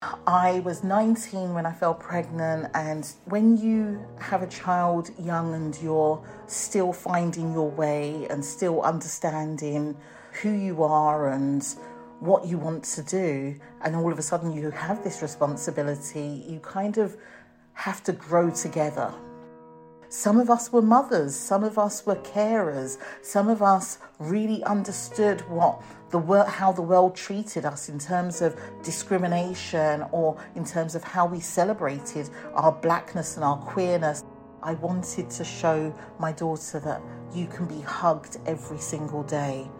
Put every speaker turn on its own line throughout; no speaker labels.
I was 19 when I fell pregnant, and when you have a child young and you're still finding your way and still understanding who you are and what you want to do, and all of a sudden you have this responsibility, you kind of have to grow together. Some of us were mothers, some of us were carers, some of us really understood what the world, how the world treated us in terms of discrimination or in terms of how we celebrated our blackness and our queerness. I wanted to show my daughter that you can be hugged every single day.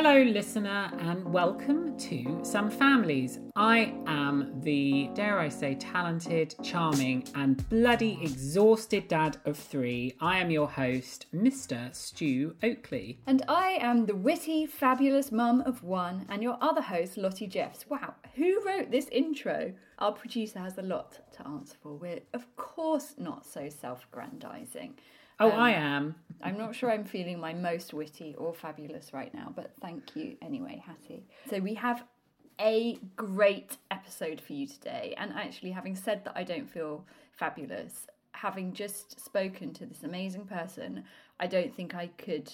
Hello, listener, and welcome to Some Families. I am the, dare I say, talented, charming, and bloody exhausted dad of three. I am your host, Mr. Stu Oakley.
And I am the witty, fabulous mum of one, and your other host, Lotte Jeffs. Wow, who wrote this intro? Our producer has a lot to answer for. We're, of course, not so self aggrandizing.
Oh, I am.
I'm not sure I'm feeling my most witty or fabulous right now, but thank you anyway, Hattie. So we have a great episode for you today. And actually, having said that I don't feel fabulous, having just spoken to this amazing person, I don't think I could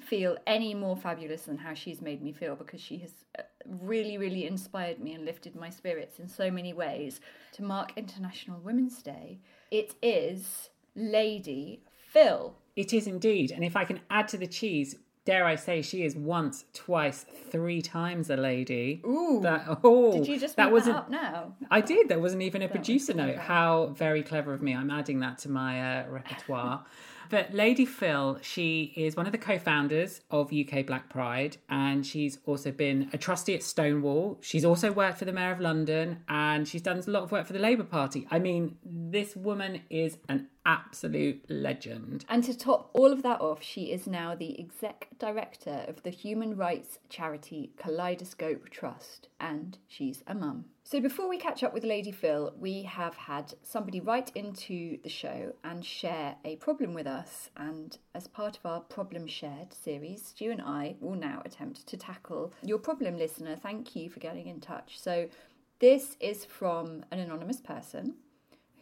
feel any more fabulous than how she's made me feel because she has uh, really, really inspired me and lifted my spirits in so many ways. To mark International Women's Day, it is Lady Phyll.
It is indeed. And if I can add to the cheese, dare I say, she is once, twice, three times a lady.
Ooh.
That, oh,
Did you just
that wasn't.
that up now?
I did. There wasn't even a producer note. How very clever of me. I'm adding that to my uh, repertoire. but Lady Phyll, she is one of the co founders of UK Black Pride, and she's also been a trustee at Stonewall. She's also worked for the Mayor of London, and she's done a lot of work for the Labour Party. I mean, this woman is an absolute legend.
And to top all of that off, she is now the exec director of the human rights charity Kaleidoscope Trust, and she's a mum. So before we catch up with Lady Phyll, we have had somebody write into the show and share a problem with us. And as part of our Problem Shared series, Stu and I will now attempt to tackle your problem, listener. Thank you for getting in touch. So this is from an anonymous person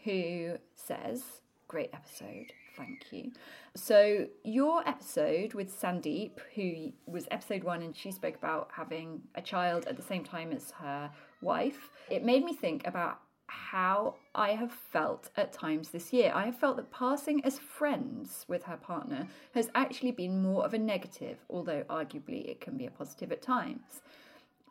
who says, Great episode, thank you. So, your episode with Sandeep, who was episode one, and she spoke about having a child at the same time as her wife, it made me think about how I have felt at times this year. I have felt that passing as friends with her partner has actually been more of a negative, although arguably it can be a positive at times.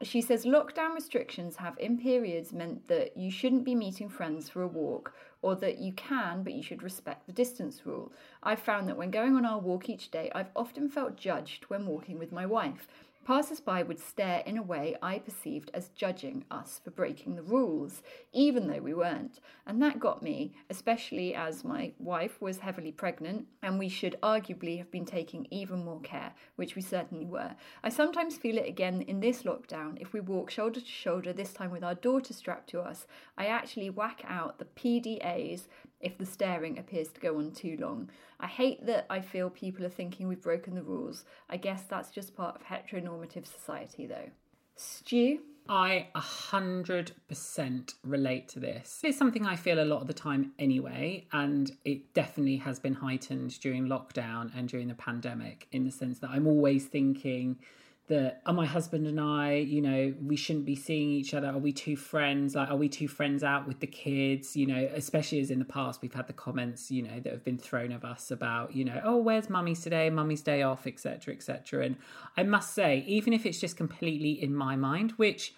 She says lockdown restrictions have in periods meant that you shouldn't be meeting friends for a walk, or that you can, but you should respect the distance rule. I've found that when going on our walk each day, I've often felt judged when walking with my wife. Passers by would stare in a way I perceived as judging us for breaking the rules, even though we weren't. And that got me, especially as my wife was heavily pregnant and we should arguably have been taking even more care, which we certainly were. I sometimes feel it again in this lockdown if we walk shoulder to shoulder, this time with our daughter strapped to us. I actually whack out the PDAs if the staring appears to go on too long. I hate that I feel people are thinking we've broken the rules. I guess that's just part of heteronormative society, though. Stu,
I 100% relate to this. It's something I feel a lot of the time anyway, and it definitely has been heightened during lockdown and during the pandemic in the sense that I'm always thinking, that are my husband and I, you know, we shouldn't be seeing each other. Are we two friends? Like, are we two friends out with the kids? You know, especially as in the past, we've had the comments, you know, that have been thrown of us about, you know, oh, where's mummy's today? Mummy's day off, etc., etc. And I must say, even if it's just completely in my mind, which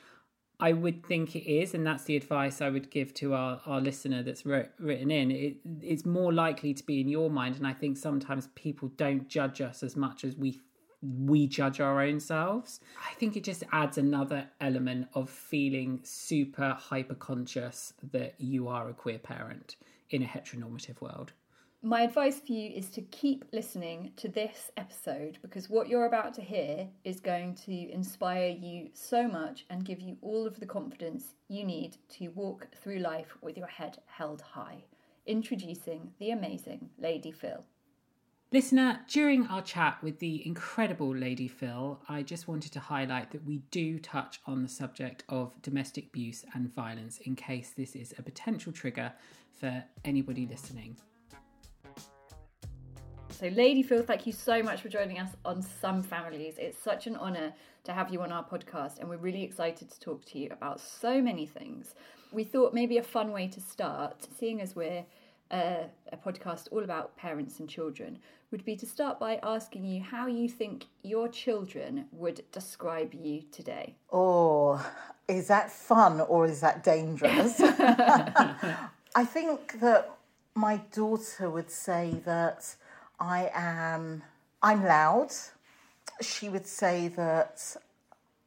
I would think it is, and that's the advice I would give to our, our listener that's written in. It, it's more likely to be in your mind, and I think sometimes people don't judge us as much as we we judge our own selves. I think it just adds another element of feeling super hyper conscious that you are a queer parent in a heteronormative world.
My advice for you is to keep listening to this episode because what you're about to hear is going to inspire you so much and give you all of the confidence you need to walk through life with your head held high. Introducing the amazing Lady Phyll.
Listener, during our chat with the incredible Lady Phyll, I just wanted to highlight that we do touch on the subject of domestic abuse and violence in case this is a potential trigger for anybody listening.
So, Lady Phyll, thank you so much for joining us on Some Families. It's such an honour to have you on our podcast, and we're really excited to talk to you about so many things. We thought maybe a fun way to start, seeing as we're a, a podcast all about parents and children would be to start by asking you how you think your children would describe you today.
Oh, is that fun or is that dangerous? I think that my daughter would say that I am I'm loud. She would say that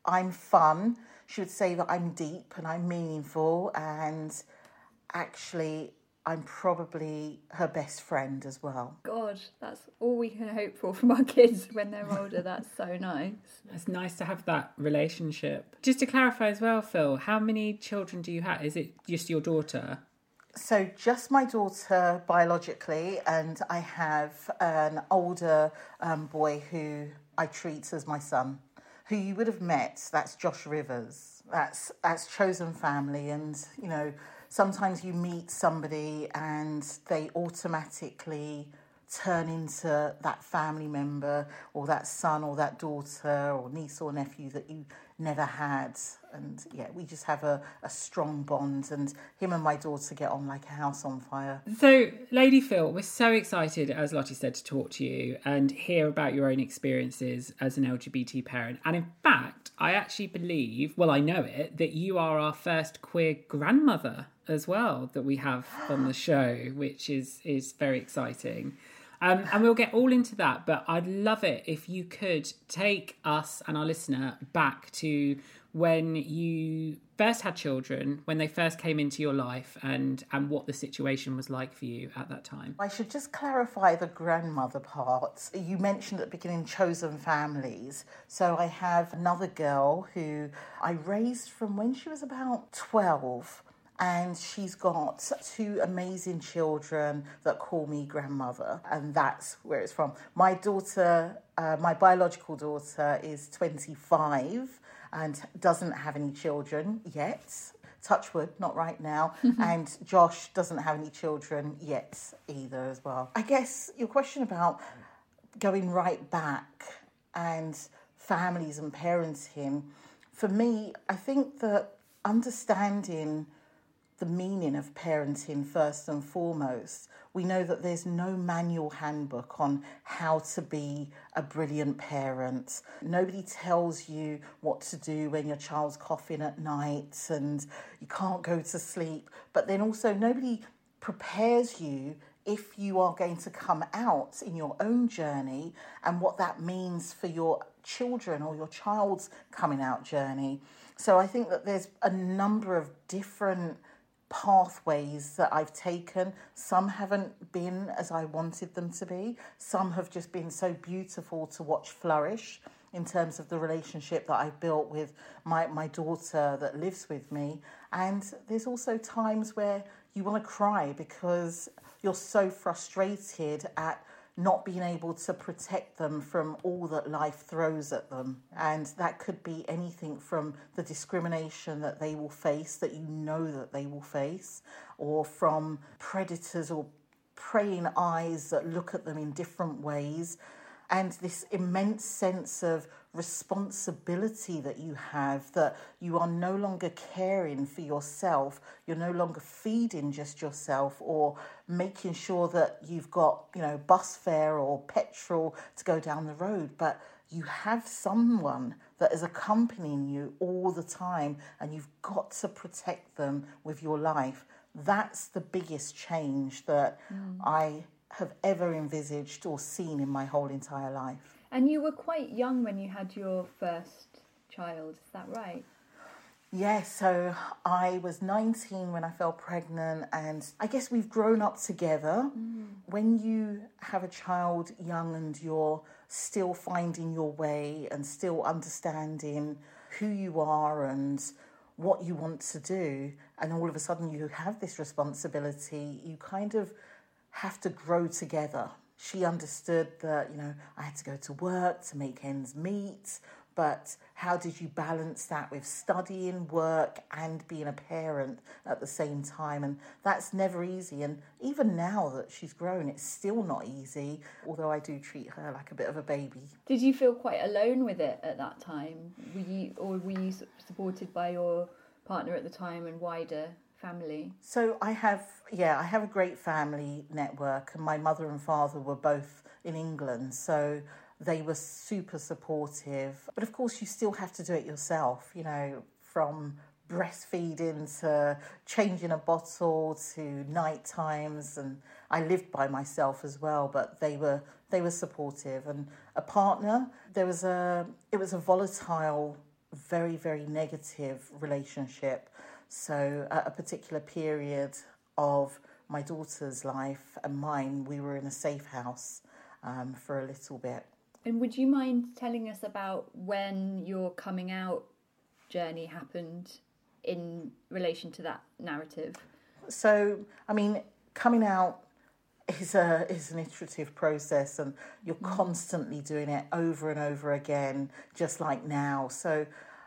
I'm fun. She would say that I'm deep and I'm meaningful and actually I'm probably her best friend as well.
God, that's all we can hope for from our kids when they're older. That's so nice.
It's nice to have that relationship. Just to clarify as well, Phyll, how many children do you have? Is it just your daughter?
So, just my daughter biologically, and I have an older um, boy who I treat as my son, who you would have met. That's Josh Rivers. That's that's chosen family, and you know sometimes you meet somebody and they automatically turn into that family member or that son or that daughter or niece or nephew that you never had. And yeah, we just have a, a strong bond, and him and my daughter get on like a house on fire.
So, Lady Phyll, we're so excited, as Lotte said, to talk to you and hear about your own experiences as an LGBT parent. And in fact, I actually believe, well, I know it, that you are our first queer grandmother as well that we have on the show, which is is very exciting. Um, and we'll get all into that, but I'd love it if you could take us and our listener back to when you first had children, when they first came into your life, and and what the situation was like for you at that time.
I should just clarify the grandmother part. You mentioned at the beginning chosen families. So I have another girl who I raised from when she was about 12 and she's got two amazing children that call me grandmother, and that's where it's from. My daughter, uh, my biological daughter, is 25 and doesn't have any children yet. Touchwood, not right now. and Josh doesn't have any children yet either, as well. I guess your question about going right back and families and parenting, for me, I think that understanding the meaning of parenting first and foremost. We know that there's no manual handbook on how to be a brilliant parent. Nobody tells you what to do when your child's coughing at night and you can't go to sleep. But then also, nobody prepares you if you are going to come out in your own journey and what that means for your children or your child's coming out journey. So I think that there's a number of different pathways that I've taken. Some haven't been as I wanted them to be, some have just been so beautiful to watch flourish in terms of the relationship that I've built with my, my daughter that lives with me. And there's also times where you want to cry because you're so frustrated at not being able to protect them from all that life throws at them. And that could be anything from the discrimination that they will face, that you know that they will face, or from predators or praying eyes that look at them in different ways and this immense sense of responsibility that you have that you are no longer caring for yourself you're no longer feeding just yourself or making sure that you've got you know bus fare or petrol to go down the road but you have someone that is accompanying you all the time and you've got to protect them with your life that's the biggest change that mm. i have ever envisaged or seen in my whole entire life.
And you were quite young when you had your first child, is that right?
Yeah, so I was 19 when I fell pregnant, and I guess we've grown up together. Mm. When you have a child young and you're still finding your way and still understanding who you are and what you want to do, and all of a sudden you have this responsibility, you kind of have to grow together. She understood that, you know, I had to go to work to make ends meet, but how did you balance that with studying, work, and being a parent at the same time? And that's never easy. And even now that she's grown, it's still not easy, although I do treat her like a bit of a baby.
Did you feel quite alone with it at that time? Were you, or were you supported by your partner at the time and wider family?
So I have, yeah, I have a great family network, and my mother and father were both in England, so they were super supportive. But of course, you still have to do it yourself, you know, from breastfeeding to changing a bottle to night times and I lived by myself as well but they were they were supportive and a partner there was a it was a volatile very very negative relationship so, at a particular period of my daughter's life and mine, we were in a safe house um, for a little bit.
And would you mind telling us about when your coming out journey happened in relation to that narrative?
So, I mean, coming out is a is an iterative process, and you're mm. constantly doing it over and over again, just like now. So,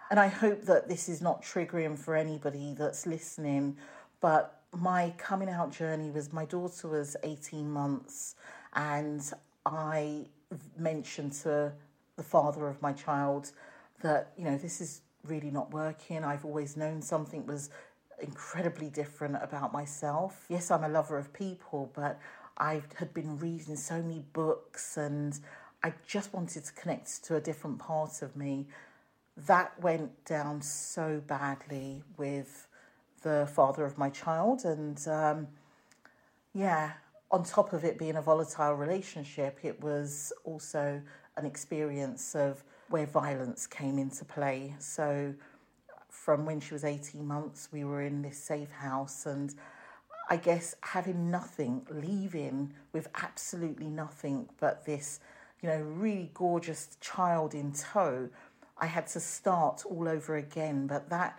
and I hope that this is not triggering for anybody that's listening, but my coming out journey was my daughter was 18 months, and I mentioned to the father of my child that, you know, this is really not working. I've always known something was incredibly different about myself. Yes, I'm a lover of people, but I had been reading so many books and I just wanted to connect to a different part of me that went down so badly with the father of my child. And um, yeah, on top of it being a volatile relationship, it was also an experience of where violence came into play. So from when she was 18 months, we were in this safe house and I guess having nothing, leaving with absolutely nothing but this, you know, really gorgeous child in tow I had to start all over again. But that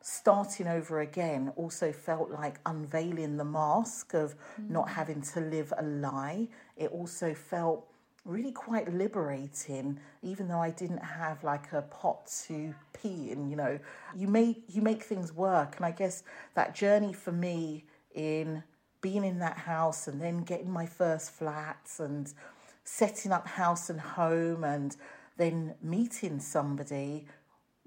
starting over again also felt like unveiling the mask of mm. not having to live a lie. It also felt really quite liberating even though I didn't have like a pot to pee in you know you make you make things work and I guess that journey for me in being in that house and then getting my first flats and setting up house and home and then meeting somebody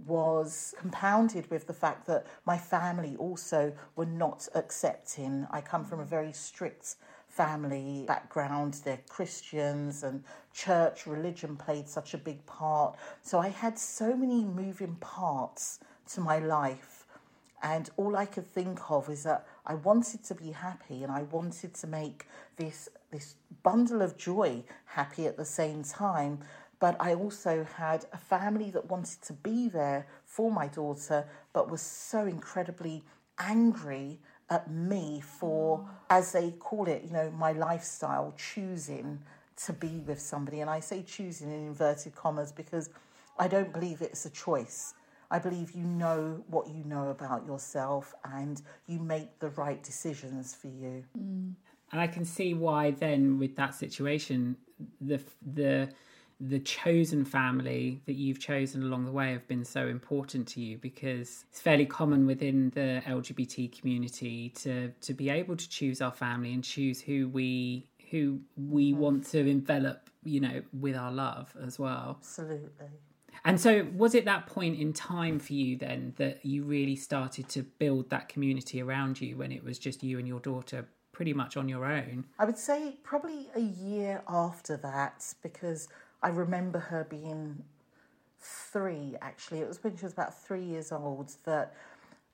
was compounded with the fact that my family also were not accepting. I come from a very strict family background. They're Christians and church, religion played such a big part. So I had so many moving parts to my life. And all I could think of is that I wanted to be happy and I wanted to make this, this bundle of joy happy at the same time but I also had a family that wanted to be there for my daughter, but was so incredibly angry at me for, as they call it, you know, my lifestyle, choosing to be with somebody. And I say choosing in inverted commas because I don't believe it's a choice. I believe you know what you know about yourself and you make the right decisions for you.
Mm.
And I can see why then with that situation, the the the chosen family that you've chosen along the way have been so important to you because it's fairly common within the LGBT community to to be able to choose our family and choose who we who we mm-hmm. want to envelop, you know, with our love as well.
Absolutely.
And so, was it that point in time for you then that you really started to build that community around you when it was just you and your daughter pretty much on your own?
I would say probably a year after that because I remember her being three actually. It was when she was about three years old that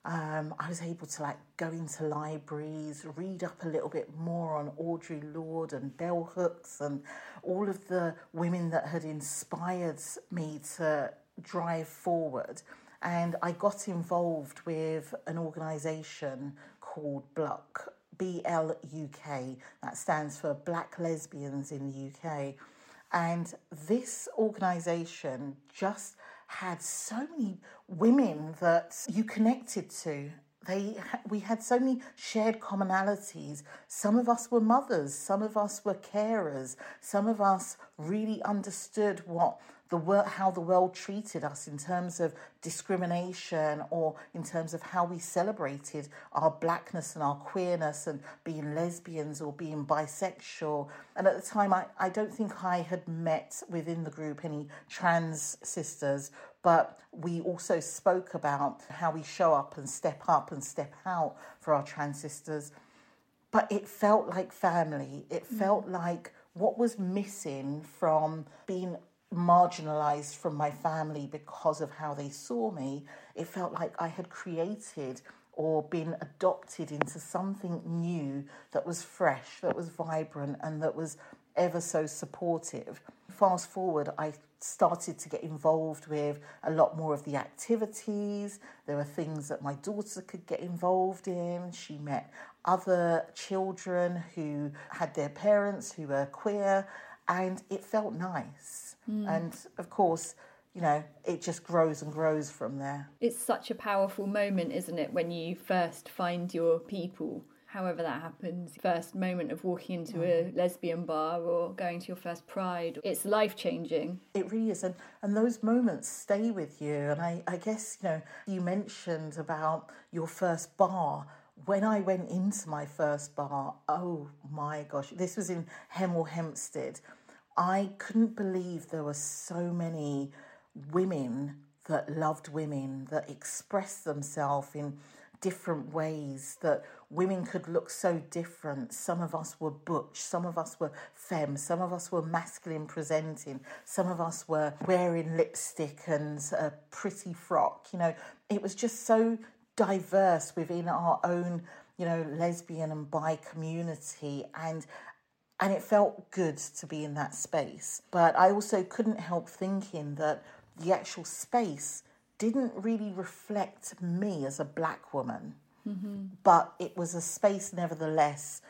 um, I was able to like go into libraries, read up a little bit more on Audre Lorde and Bell Hooks and all of the women that had inspired me to drive forward. And I got involved with an organisation called BLUK, B L U K, that stands for Black Lesbians in the UK. And this organisation just had so many women that you connected to. They, we had so many shared commonalities. Some of us were mothers, some of us were carers, some of us really understood what the world, how the world treated us in terms of discrimination or in terms of how we celebrated our blackness and our queerness and being lesbians or being bisexual. And at the time, I, I don't think I had met within the group any trans sisters, but we also spoke about how we show up and step up and step out for our trans sisters. But it felt like family. It mm. felt like what was missing from being marginalized from my family because of how they saw me, it felt like I had created or been adopted into something new that was fresh, that was vibrant, and that was ever so supportive. Fast forward, I started to get involved with a lot more of the activities. There were things that my daughter could get involved in. She met other children who had their parents who were queer, and it felt nice. Hmm. And of course, you know, it just grows and grows from there.
It's such a powerful moment, isn't it, when you first find your people, however that happens. First moment of walking into a mm. lesbian bar or going to your first pride. It's life changing.
It really is. And, and those moments stay with you. And I, I guess, you know, you mentioned about your first bar. When I went into my first bar, oh my gosh, this was in Hemel Hempstead. I couldn't believe there were so many women that loved women, that expressed themselves in different ways, that women could look so different. Some of us were butch, some of us were femme, some of us were masculine presenting, some of us were wearing lipstick and a pretty frock. You know, it was just so diverse within our own, you know, lesbian and bi community. And and it felt good to be in that space. But I also couldn't help thinking that the actual space didn't really reflect me as a black woman, mm-hmm. but it was a space, nevertheless,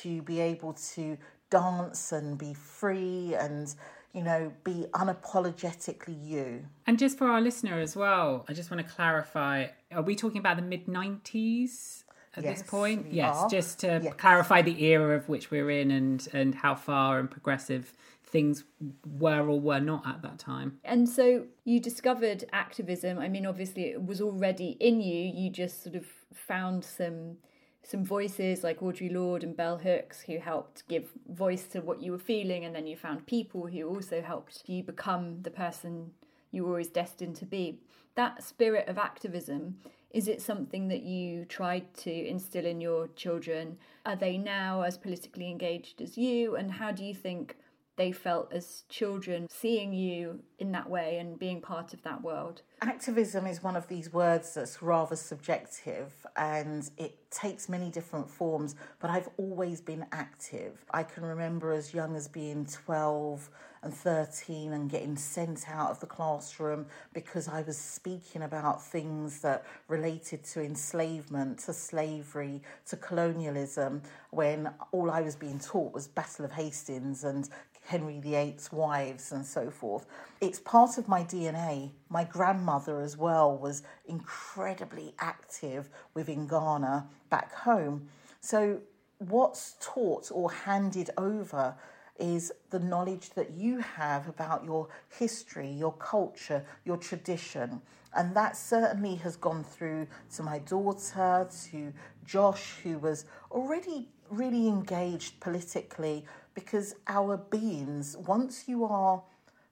to be able to dance and be free and you know be unapologetically you
And just for our listener as well, I just want to clarify are we talking about the mid 90s? At
Yes,
this point, yes,
are.
just to
Yes.
clarify the era of which we're in and and how far and progressive things were or were not at that time.
And so you discovered activism. I mean, obviously, it was already in you. You just sort of found some some voices like Audre Lorde and Bell Hooks who helped give voice to what you were feeling, and then you found people who also helped you become the person you were always destined to be. That spirit of activism. Is it something that you tried to instill in your children? Are they now as politically engaged as you? And how do you think they felt as children seeing you in that way and being part of that world.
activism is one of these words that's rather subjective and it takes many different forms, but I've always been active. I can remember as young as being 12 and 13 and getting sent out of the classroom because I was speaking about things that related to enslavement, to slavery, to colonialism, when all I was being taught was Battle of Hastings and Henry VIII's wives and so forth. It's part of my DNA. My grandmother as well was incredibly active within Ghana back home. So what's taught or handed over is the knowledge that you have about your history, your culture, your tradition. And that certainly has gone through to my daughter, to Josh, who was already really engaged politically, because our beings, once you are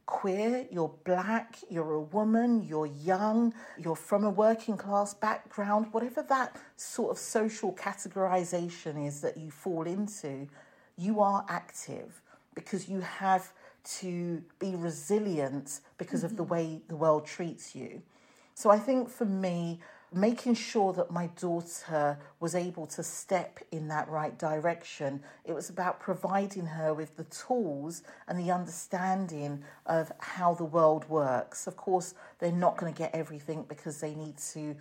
queer, you're black, you're a woman, you're young, you're from a working class background, whatever that sort of social categorization is that you fall into, you are active because you have to be resilient because mm-hmm. of the way the world treats you. So I think for me, making sure that my daughter was able to step in that right direction. It was about providing her with the tools and the understanding of how the world works. Of course, they're not going to get everything because they need to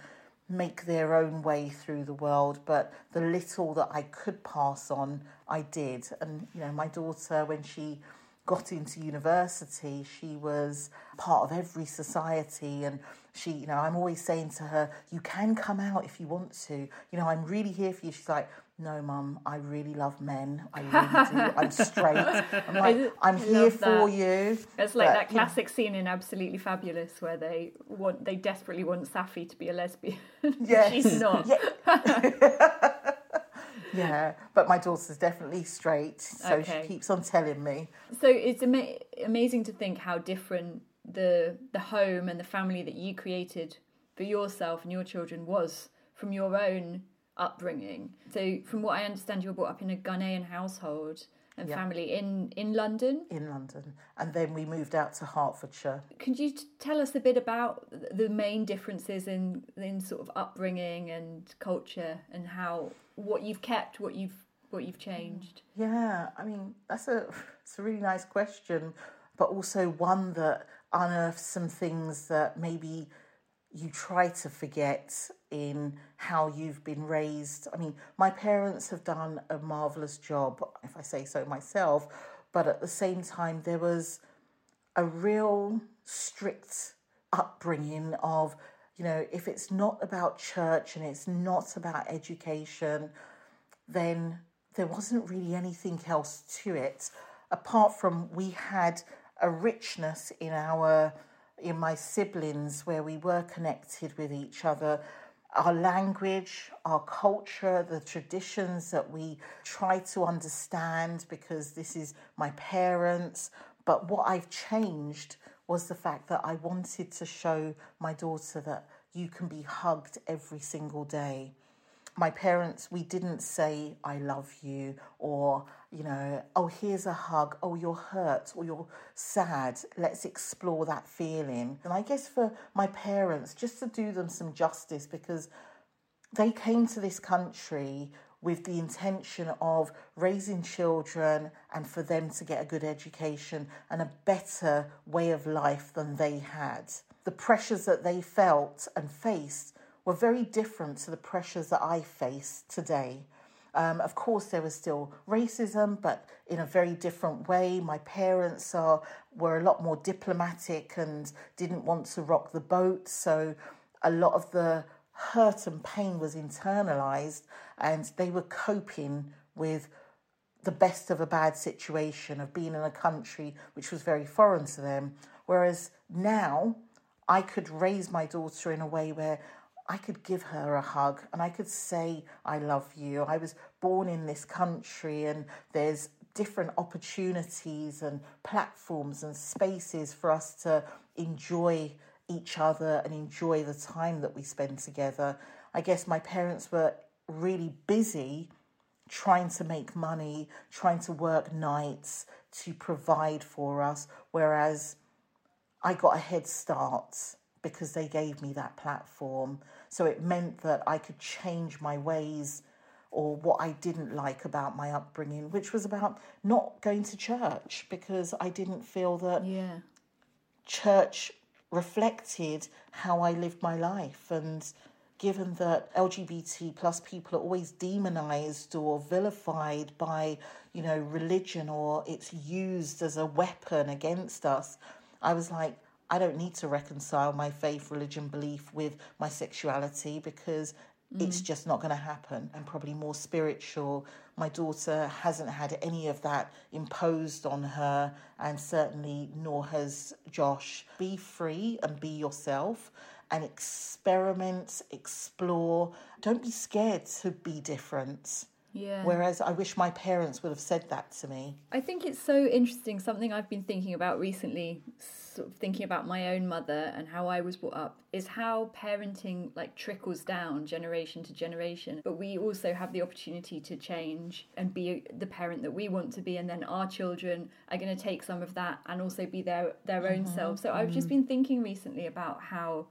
make their own way through the world, but the little that I could pass on, I did. And, you know, my daughter, when she got into university, she was part of every society and she, you know, I'm always saying to her, you can come out if you want to. You know, I'm really here for you. She's like, no, mum, I really love men. I really do. I'm straight. I'm like, I'm here for you.
It's like but, that classic know. scene in Absolutely Fabulous where they want, they desperately want Saffy to be a lesbian. Yes. She's not.
Yeah. yeah, but my daughter's definitely straight, so okay. she keeps on telling me.
So it's ama- amazing to think how different the the home and the family that you created for yourself and your children was from your own upbringing. So, from what I understand, you were brought up in a Ghanaian household and yeah. family in in London.
In London, and then we moved out to Hertfordshire.
Could you t- tell us a bit about the main differences in in sort of upbringing and culture, and how what you've kept, what you've what you've changed?
Yeah, I mean that's a it's a really nice question, but also one that unearth some things that maybe you try to forget in how you've been raised. I mean, my parents have done a marvelous job, if I say so myself, but at the same time, there was a real strict upbringing of, you know, if it's not about church and it's not about education, then there wasn't really anything else to it apart from we had a richness in our in my siblings where we were connected with each other our language, our culture, the traditions that we try to understand because this is my parents. But what I've changed was the fact that I wanted to show my daughter that you can be hugged every single day my parents, we didn't say, I love you, or, you know, oh, here's a hug, oh, you're hurt, or you're sad, let's explore that feeling. And I guess for my parents, just to do them some justice, because they came to this country with the intention of raising children and for them to get a good education and a better way of life than they had. The pressures that they felt and faced were very different to the pressures that I face today. Um, of course, there was still racism, but in a very different way. My parents are were a lot more diplomatic and didn't want to rock the boat, so a lot of the hurt and pain was internalized, and they were coping with the best of a bad situation of being in a country which was very foreign to them. Whereas now, I could raise my daughter in a way where I could give her a hug and I could say, I love you. I was born in this country and there's different opportunities and platforms and spaces for us to enjoy each other and enjoy the time that we spend together. I guess my parents were really busy trying to make money, trying to work nights to provide for us, whereas I got a head start because they gave me that platform. So it meant that I could change my ways or what I didn't like about my upbringing, which was about not going to church because I didn't feel that
yeah.
church reflected how I lived my life. And given that LGBT plus people are always demonized or vilified by, you know, religion or it's used as a weapon against us, I was like, I don't need to reconcile my faith, religion, belief with my sexuality because it's mm. just not going to happen. I'm probably more spiritual. My daughter hasn't had any of that imposed on her, and certainly nor has Josh. Be free and be yourself and experiment, explore. Don't be scared to be different.
Yeah.
Whereas I wish my parents would have said that to me.
I think it's so interesting. Something I've been thinking about recently, sort of thinking about my own mother and how I was brought up, is how parenting like trickles down generation to generation. But we also have the opportunity to change and be the parent that we want to be, and then our children are going to take some of that and also be their their own mm-hmm. selves. So I've just mm-hmm. been thinking recently about how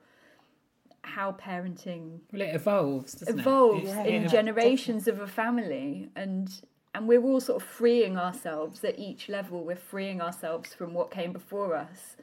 how parenting
Well, it evolves, doesn't
evolves
it?
Yeah,
in
yeah,
generations of a family and and we're all sort of freeing ourselves at each level we're freeing ourselves from what came before us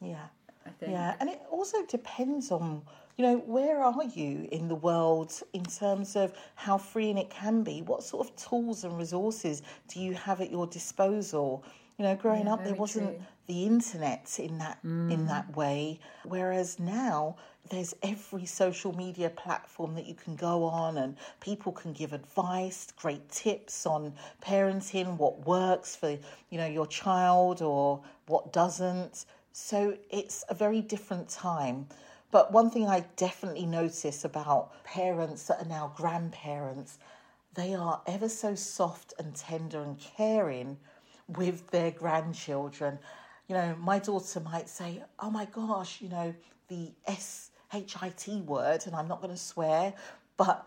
Yeah.
i think
Yeah, and it also depends on, you know, where are you in the world in terms of how freeing it can be? What sort of tools and resources do you have at your disposal? You know, growing up there wasn't
true.
The internet in that in mm. that way, whereas now there's every social media platform that you can go on and people can give advice, great tips on parenting, what works for, you know, your child or what doesn't. So it's a very different time. But one thing I definitely notice about parents that are now grandparents, they are ever so soft and tender and caring with their grandchildren. You know, my daughter might say, Oh my gosh, you know, the S H I T word, and I'm not going to swear, but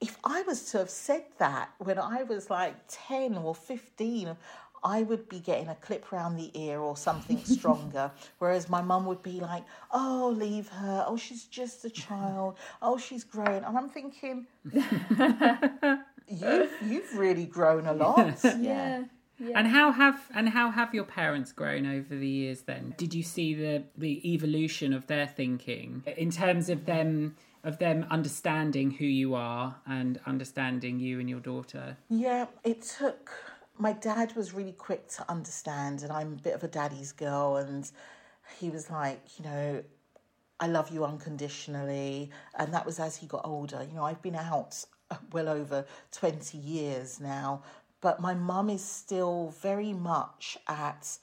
if I was to have said that when I was like 10 or 15, I would be getting a clip round the ear or something stronger. Whereas my mum would be like, oh, leave her. Oh, she's just a child. Oh, she's growing. And I'm thinking, you've, you've really grown a lot.
yeah
And how have and how have your parents grown over the years then? Did you see the the evolution of their thinking in terms of them of them understanding who you are and understanding you and your daughter?
Yeah, it took. My dad was really quick to understand, and I'm a bit of a daddy's girl, and he was like, you know, I love you unconditionally. And that was as he got older. You know, I've been out uh, well over 20 years now, but my mum is still very much at,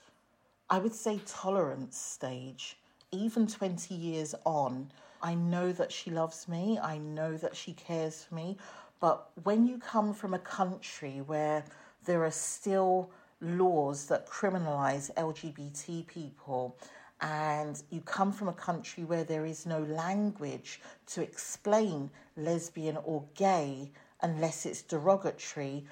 I would say, tolerance stage. Even 20 years on, I know that she loves me, I know that she cares for me. But when you come from a country where there are still laws that criminalize LGBT people, and you come from a country where there is no language to explain lesbian or gay unless it's derogatory,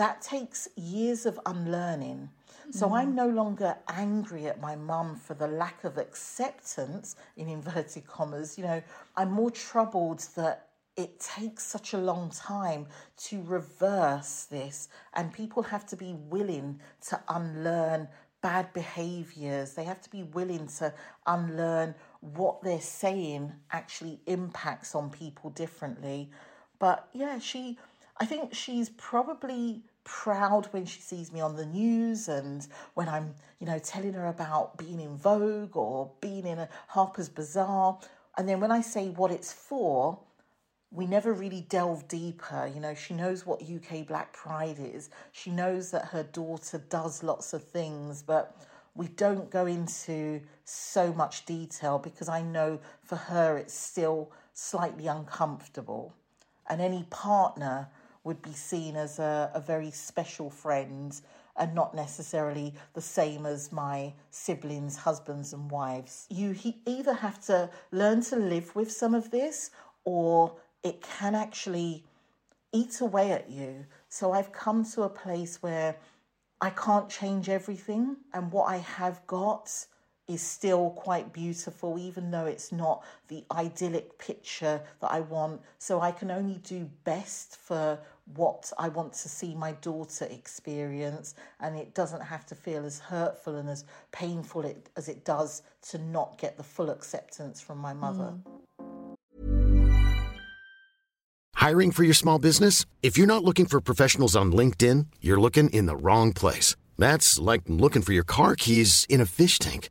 that takes years of unlearning. So mm. I'm no longer angry at my mum for the lack of acceptance, in inverted commas. You know, I'm more troubled that it takes such a long time to reverse this, and people have to be willing to unlearn bad behaviors. They have to be willing to unlearn what they're saying actually impacts on people differently. But yeah, she, I think she's probably proud when she sees me on the news and when I'm, you know, telling her about being in Vogue or being in a Harper's Bazaar. And then when I say what it's for, we never really delve deeper. You know, she knows what UK Black Pride is. She knows that her daughter does lots of things, but we don't go into so much detail because I know for her it's still slightly uncomfortable. And any partner would be seen as a, a very special friend and not necessarily the same as my siblings, husbands, and wives. You he, either have to learn to live with some of this or it can actually eat away at you. So I've come to a place where I can't change everything, and what I have got is still quite beautiful, even though it's not the idyllic picture that I want. So I can only do best for what I want to see my daughter experience, and it doesn't have to feel as hurtful and as painful it, as it does to not get the full acceptance from my mother. Mm.
Hiring for your small business? If you're not looking for professionals on LinkedIn, you're looking in the wrong place. That's like looking for your car keys in a fish tank.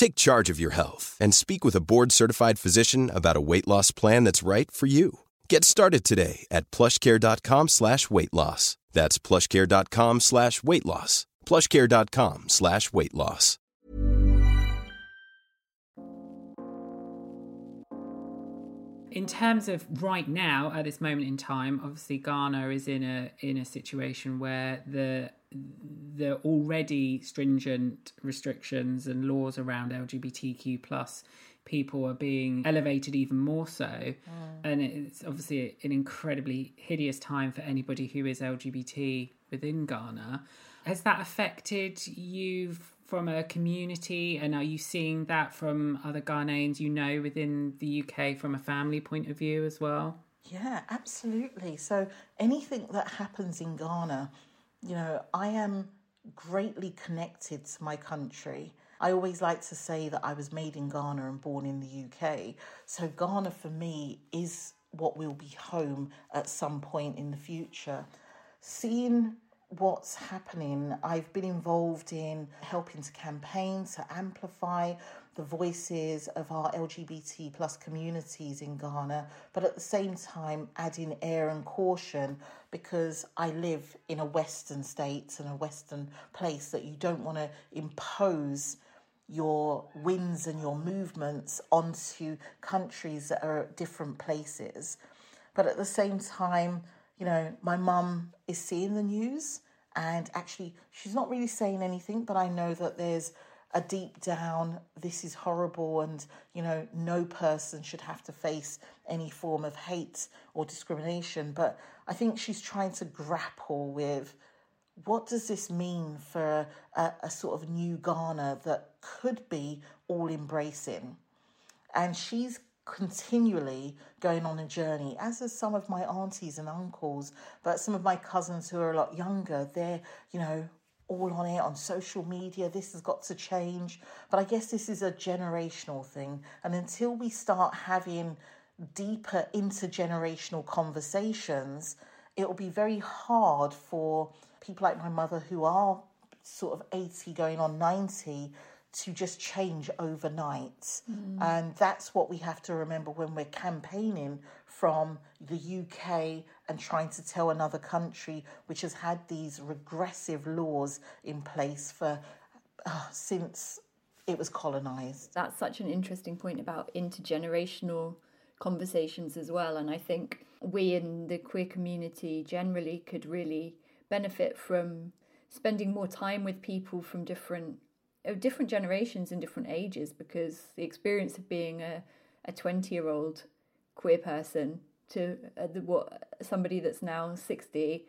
Take charge of your health and speak with a board-certified physician about a weight loss plan that's right for you. Get started today at plushcare.com slash weight loss. That's plushcare.com slash weight loss. plushcare.com slash weight loss.
In terms of right now, at this moment in time, obviously Ghana is in a in a situation where the the already stringent restrictions and laws around LGBTQ plus people are being elevated even more so, mm. and it's obviously an incredibly hideous time for anybody who is LGBT within Ghana. Has that affected you from a community, and are you seeing that from other Ghanaians you know within the UK from a family point of view as well?
Yeah, absolutely. So anything that happens in Ghana, you know, I am greatly connected to my country. I always like to say that I was made in Ghana and born in the UK. So Ghana for me is what will be home at some point in the future. Seeing what's happening, I've been involved in helping to campaign to amplify the voices of our LGBT plus communities in Ghana, but at the same time adding air and caution because I live in a Western state and a Western place that you don't want to impose your winds and your movements onto countries that are at different places. But at the same time, you know, my mum is seeing the news and actually she's not really saying anything, but I know that there's a deep down, this is horrible, and you know, no person should have to face any form of hate or discrimination. But I think she's trying to grapple with what does this mean for a, a sort of new Ghana that could be all embracing? And she's continually going on a journey, as are some of my aunties and uncles, but some of my cousins who are a lot younger, they're, you know, all on it on social media. This has got to change. But I guess this is a generational thing. And until we start having deeper intergenerational conversations, it will be very hard for people like my mother who are sort of 80 going on 90 to just change overnight. Mm. And that's what we have to remember when we're campaigning from the UK and trying to tell another country which has had these regressive laws in place for uh, since it was colonized.
That's such an interesting point about intergenerational conversations as well. And I think we in the queer community generally could really benefit from spending more time with people from different of different generations and different ages because the experience of being a, a 20 year old queer person to uh, the, what somebody that's now 60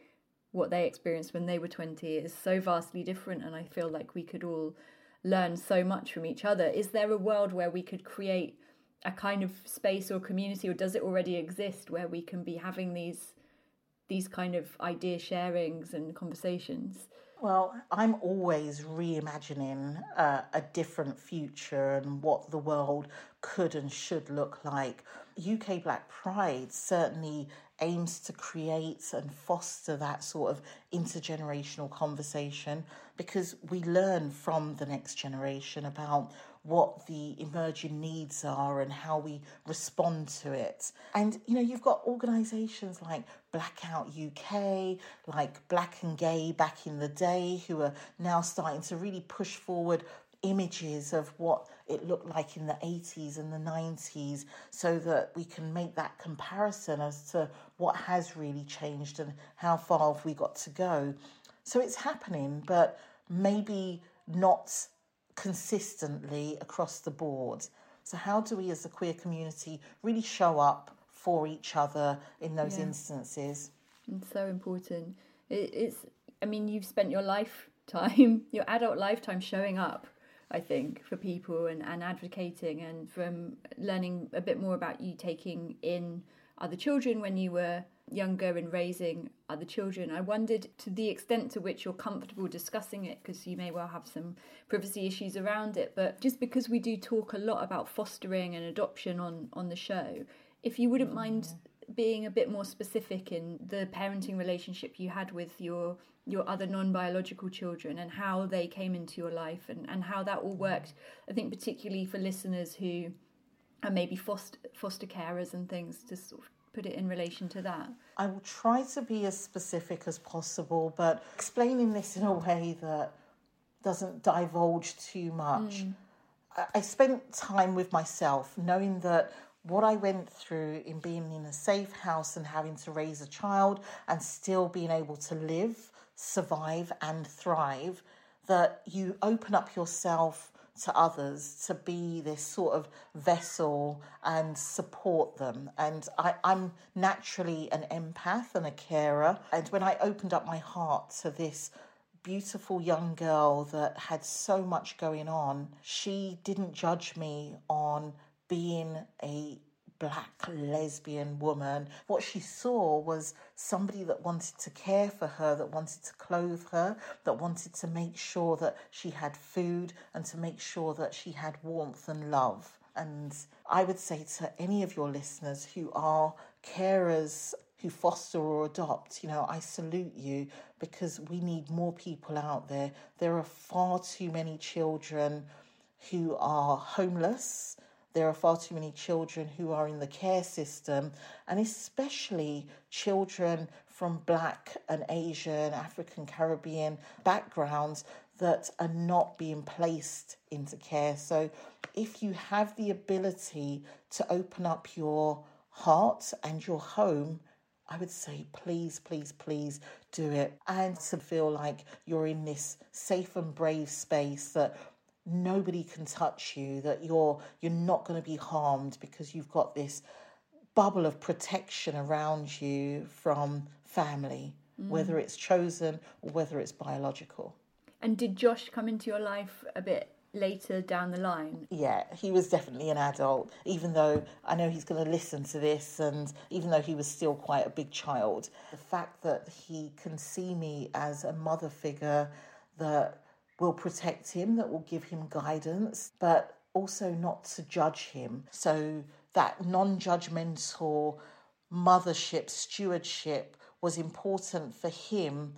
what they experienced when they were 20 is so vastly different and i feel like we could all learn so much from each other is there a world where we could create a kind of space or community or does it already exist where we can be having these these kind of idea sharings and conversations?
Well, I'm always reimagining uh, a different future and what the world could and should look like. UK Black Pride certainly aims to create and foster that sort of intergenerational conversation because we learn from the next generation about what the emerging needs are and how we respond to it. And you know, you've got organisations like Blackout UK, like Black and Gay back in the day, who are now starting to really push forward images of what it looked like in the 80s and the 90s so that we can make that comparison as to what has really changed and how far have we got to go. So it's happening, but maybe not consistently across the board. So, how do we as a queer community really show up for each other in those
Yeah.
instances?
It's so important. It, it's, I mean, you've spent your lifetime, your adult lifetime showing up, I think, for people and, and advocating and from learning a bit more about you taking in other children when you were younger and raising other children. I wondered to the extent to which you're comfortable discussing it, because you may well have some privacy issues around it, but just because we do talk a lot about fostering and adoption on, on the show, if you wouldn't mind being a bit more specific in the parenting relationship you had with your your other non-biological children and how they came into your life and, and how that all worked i think particularly for listeners who are maybe foster foster carers and things to sort of put it in relation to that
I will try to be as specific as possible, but explaining this in a way that doesn't divulge too much. Mm. I, I spent time with myself knowing that what I went through in being in a safe house and having to raise a child and still being able to live, survive, and thrive, that you open up yourself to others to be this sort of vessel and support them. And I, I'm naturally an empath and a carer. And when I opened up my heart to this beautiful young girl that had so much going on, she didn't judge me on being a black lesbian woman. What she saw was somebody that wanted to care for her, that wanted to clothe her, that wanted to make sure that she had food and to make sure that she had warmth and love. And I would say to any of your listeners who are carers who foster or adopt, you know, I salute you because we need more people out there. There are far too many children who are homeless. There are far too many children who are in the care system, and especially children from Black and Asian, African, Caribbean backgrounds that are not being placed into care. So, if you have the ability to open up your heart and your home, I would say, please, please, please do it. And to feel like you're in this safe and brave space that nobody can touch you, that you're you're not going to be harmed because you've got this bubble of protection around you from family, mm. whether it's chosen or whether it's biological.
and did josh come into your life a bit later down the line
Yeah, he was definitely an adult, even though I know he's going to listen to this, and even though he was still quite a big child. The fact that he can see me as a mother figure that will protect him, that will give him guidance, but also not to judge him. So that non judgmental mothership, stewardship was important for him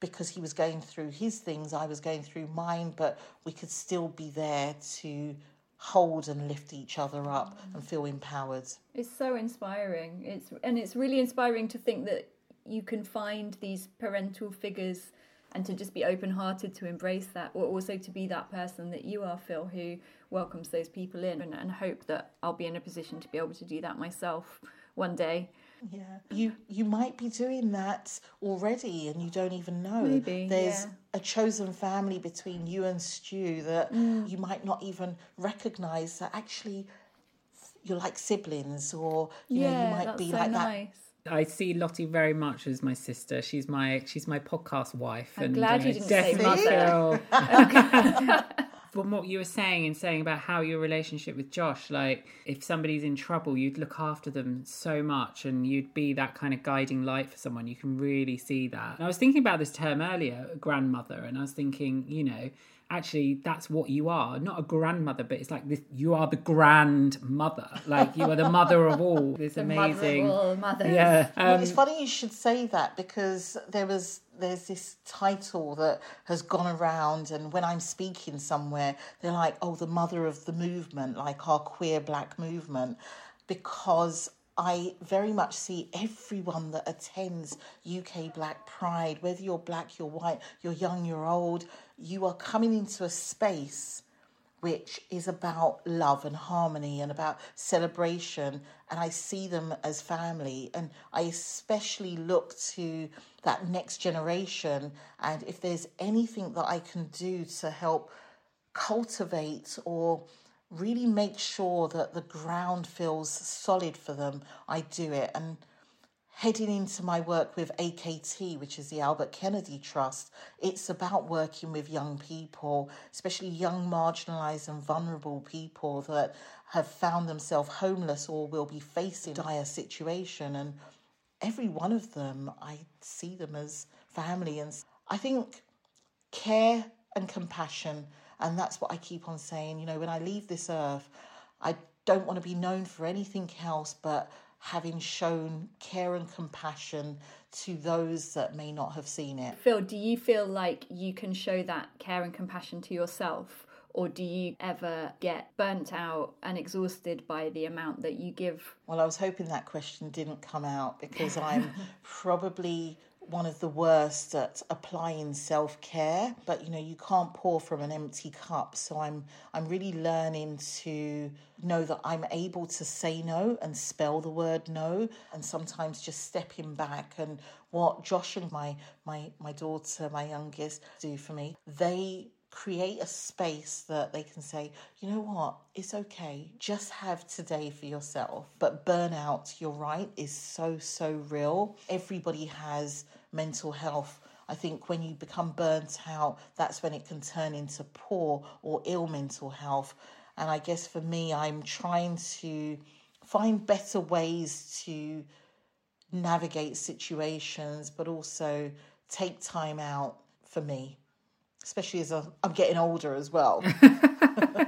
because he was going through his things, I was going through mine, but we could still be there to hold and lift each other up mm. and feel empowered.
It's so inspiring. It's and it's really inspiring to think that you can find these parental figures and to just be open-hearted to embrace that or also to be that person that you are Phyll who welcomes those people in and, and hope that I'll be in a position to be able to do that myself one day.
Yeah. You you might be doing that already and you don't even know.
Maybe,
There's
yeah.
a chosen family between you and Stu that
Mm.
you might not even recognize that actually you're like siblings or you know you might be
so
like that
nice.
I see Lotte very much as my sister. She's my she's my podcast wife.
I'm
and
glad you didn't say mother.
From what you were saying and saying about how your relationship with Josh, like if somebody's in trouble, you'd look after them so much and you'd be that kind of guiding light for someone. You can really see that. And I was thinking about this term earlier, grandmother, and I was thinking, you know, actually that's what you are not a grandmother but it's like this you are the grandmother like you are the mother of all this
The
amazing
mother of all mothers.
yeah
well,
um,
it's funny you should say that because there was there's this title that has gone around and when I'm speaking somewhere they're like oh the mother of the movement like our queer black movement because I very much see everyone that attends UK Black Pride, whether you're black, you're white, you're young, you're old, you are coming into a space which is about love and harmony and about celebration. And I see them as family. And I especially look to that next generation. And if there's anything that I can do to help cultivate or really make sure that the ground feels solid for them, I do it. And heading into my work with AKT, which is the Albert Kennedy Trust, it's about working with young people, especially young, marginalised, and vulnerable people that have found themselves homeless or will be facing dire situation. And every one of them, I see them as family. And I think care and compassion, and that's what I keep on saying. You know, when I leave this earth, I don't want to be known for anything else but having shown care and compassion to those that may not have seen it.
Phyll, do you feel like you can show that care and compassion to yourself? Or do you ever get burnt out and exhausted by the amount that you give?
Well, I was hoping that question didn't come out because I'm probably one of the worst at applying self-care but you know you can't pour from an empty cup so i'm i'm really learning to know that i'm able to say no and spell the word no and sometimes just stepping back and what josh and my my my daughter my youngest do for me they create a space that they can say, you know what, it's okay. Just have today for yourself. But burnout, you're right, is so, so real. Everybody has mental health. I think when you become burnt out, that's when it can turn into poor or ill mental health. And I guess for me, I'm trying to find better ways to navigate situations, but also take time out for me especially as I'm getting older as well.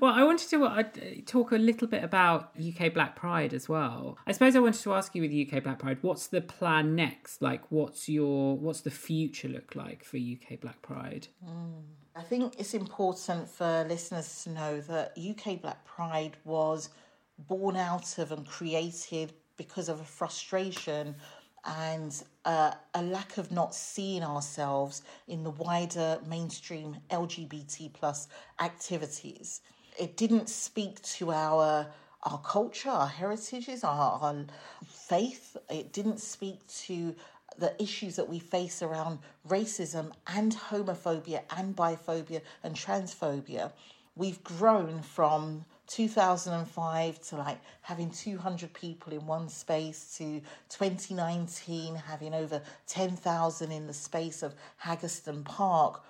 well, I wanted to uh, talk a little bit about UK Black Pride as well. I suppose I wanted to ask you with UK Black Pride, what's the plan next? Like, what's your what's the future look like for UK Black Pride?
Mm. I think it's important for listeners to know that UK Black Pride was born out of and created because of a frustration and uh, a lack of not seeing ourselves in the wider mainstream LGBT plus activities. It didn't speak to our our culture, our heritages, our, our faith. It didn't speak to the issues that we face around racism and homophobia and biphobia and transphobia. We've grown from 2005 to like having 200 people in one space to 2019 having over 10,000 in the space of Haggerston Park.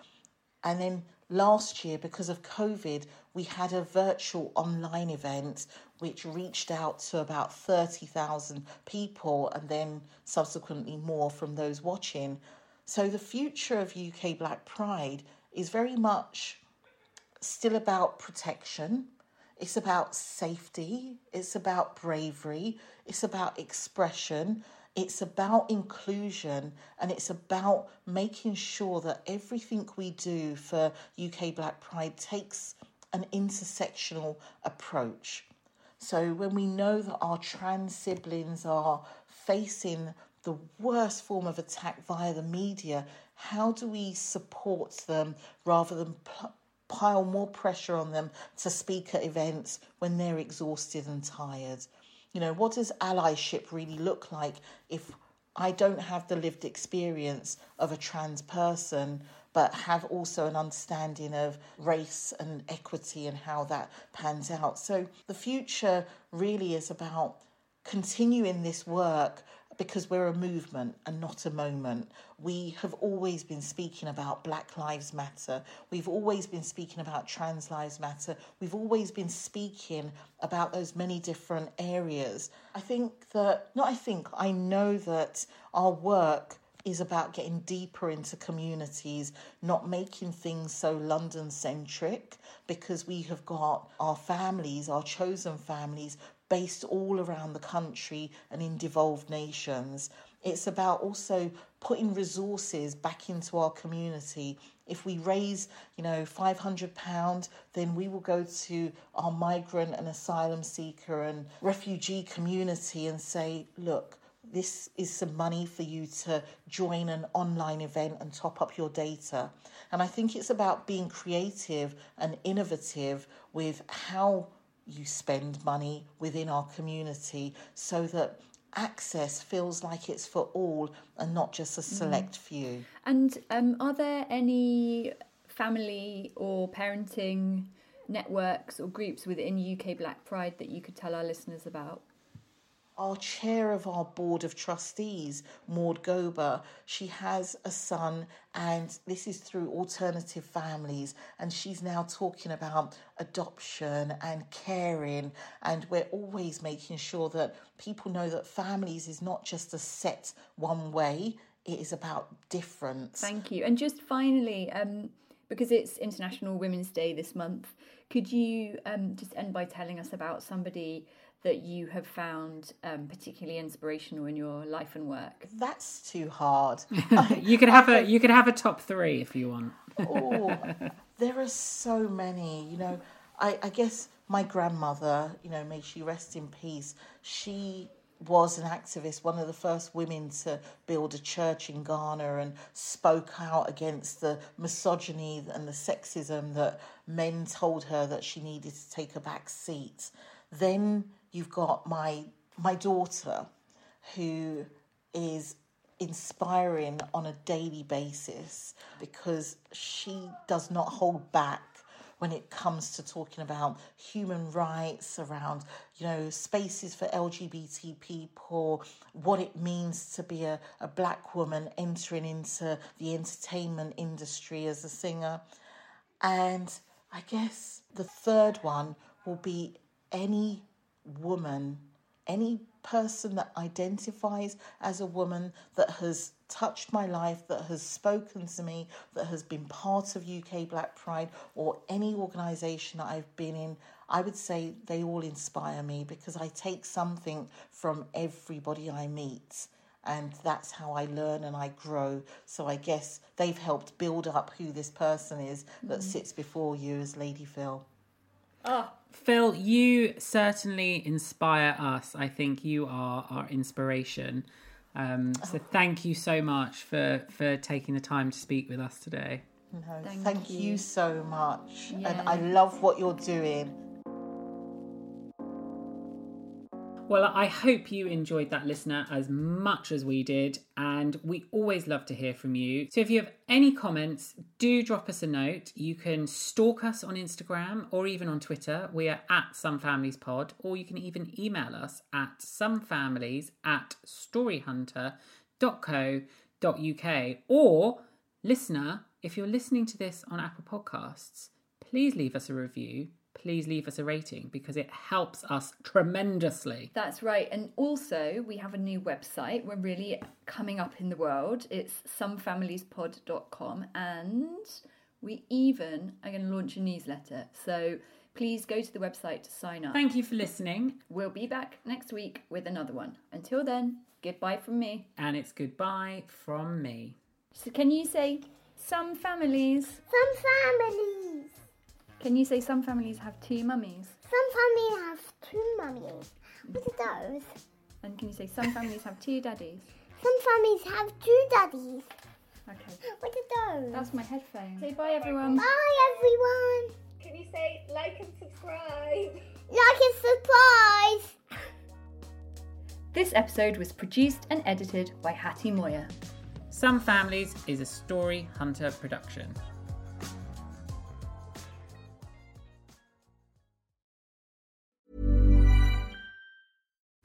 And then last year, because of COVID, we had a virtual online event which reached out to about 30,000 people and then subsequently more from those watching. So the future of UK Black Pride is very much still about protection. It's about safety. It's about bravery. It's about expression. It's about inclusion and it's about making sure that everything we do for UK Black Pride takes an intersectional approach. So when we know that our trans siblings are facing the worst form of attack via the media, how do we support them rather than pl- pile more pressure on them to speak at events when they're exhausted and tired? You know, what does allyship really look like if I don't have the lived experience of a trans person, but have also an understanding of race and equity and how that pans out? So the future really is about continuing this work because we're a movement and not a moment. We have always been speaking about Black Lives Matter. We've always been speaking about Trans Lives Matter. We've always been speaking about those many different areas. I think that, not I think, I know that our work is about getting deeper into communities, not making things so London centric, because we have got our families, our chosen families, based all around the country and in devolved nations. It's about also putting resources back into our community. If we raise, you know, £500, then we will go to our migrant and asylum seeker and refugee community and say, look, this is some money for you to join an online event and top up your data. And I think it's about being creative and innovative with how you spend money within our community so that access feels like it's for all and not just a select mm. few.
And um, are there any family or parenting networks or groups within UK Black Pride that you could tell our listeners about?
Our chair of our board of trustees, Maud Gober, she has a son, and this is through alternative families. And she's now talking about adoption and caring. And we're always making sure that people know that families is not just a set one way, it is about difference.
Thank you. And just finally, um, because it's International Women's Day this month, could you um, just end by telling us about somebody? That you have found um, particularly inspirational in your life and work?
That's too hard.
you could have a you could have a top three if you want.
oh, there are so many. You know, I, I guess my grandmother, you know, may she rest in peace. She was an activist, one of the first women to build a church in Ghana and spoke out against the misogyny and the sexism that men told her that she needed to take a back seat. Then You've got my my daughter who is inspiring on a daily basis because she does not hold back when it comes to talking about human rights around you know spaces for lgbt people what it means to be a, a black woman entering into the entertainment industry as a singer. And i guess the third one will be any woman, any person that identifies as a woman that has touched my life, that has spoken to me, that has been part of UK Black Pride or any organisation that I've been in, I would say they all inspire me because I take something from everybody I meet. And that's how I learn and I grow. So I guess they've helped build up who this person is that mm. sits before you as Lady Phyll.
Oh, Phyll, you certainly inspire us. I think you are our inspiration. Um, so oh. thank you so much for for taking the time to speak with us today.
No, thank, thank you. you. so much, yeah. and I love what you're doing.
Well, I hope you enjoyed that, listener, as much as we did. And we always love to hear from you. So if you have any comments, do drop us a note. You can stalk us on Instagram or even on Twitter. We are at Some Families Pod, or you can even email us at somefamilies at storyhunter.co.uk. Or, listener, if you're listening to this on Apple Podcasts, please leave us a review please leave us a rating because it helps us tremendously.
That's right. And also, we have a new website. We're really coming up in the world. It's somefamiliespod.com. And we even are going to launch a newsletter. So please go to the website to sign up.
Thank you for listening.
We'll be back next week with another one. Until then, goodbye from me.
And it's goodbye from me.
So, can you say some families?
Some families.
Can you say some families have two mummies?
Some families have two mummies. What are those?
And can you say some families have two daddies?
Some families have two daddies.
Okay.
What are those?
That's my headphone. Say bye, everyone.
Bye, everyone.
Can you say like and subscribe?
Like and subscribe.
This episode was produced and edited by Hattie Moyer.
Some Families is a Story Hunter production.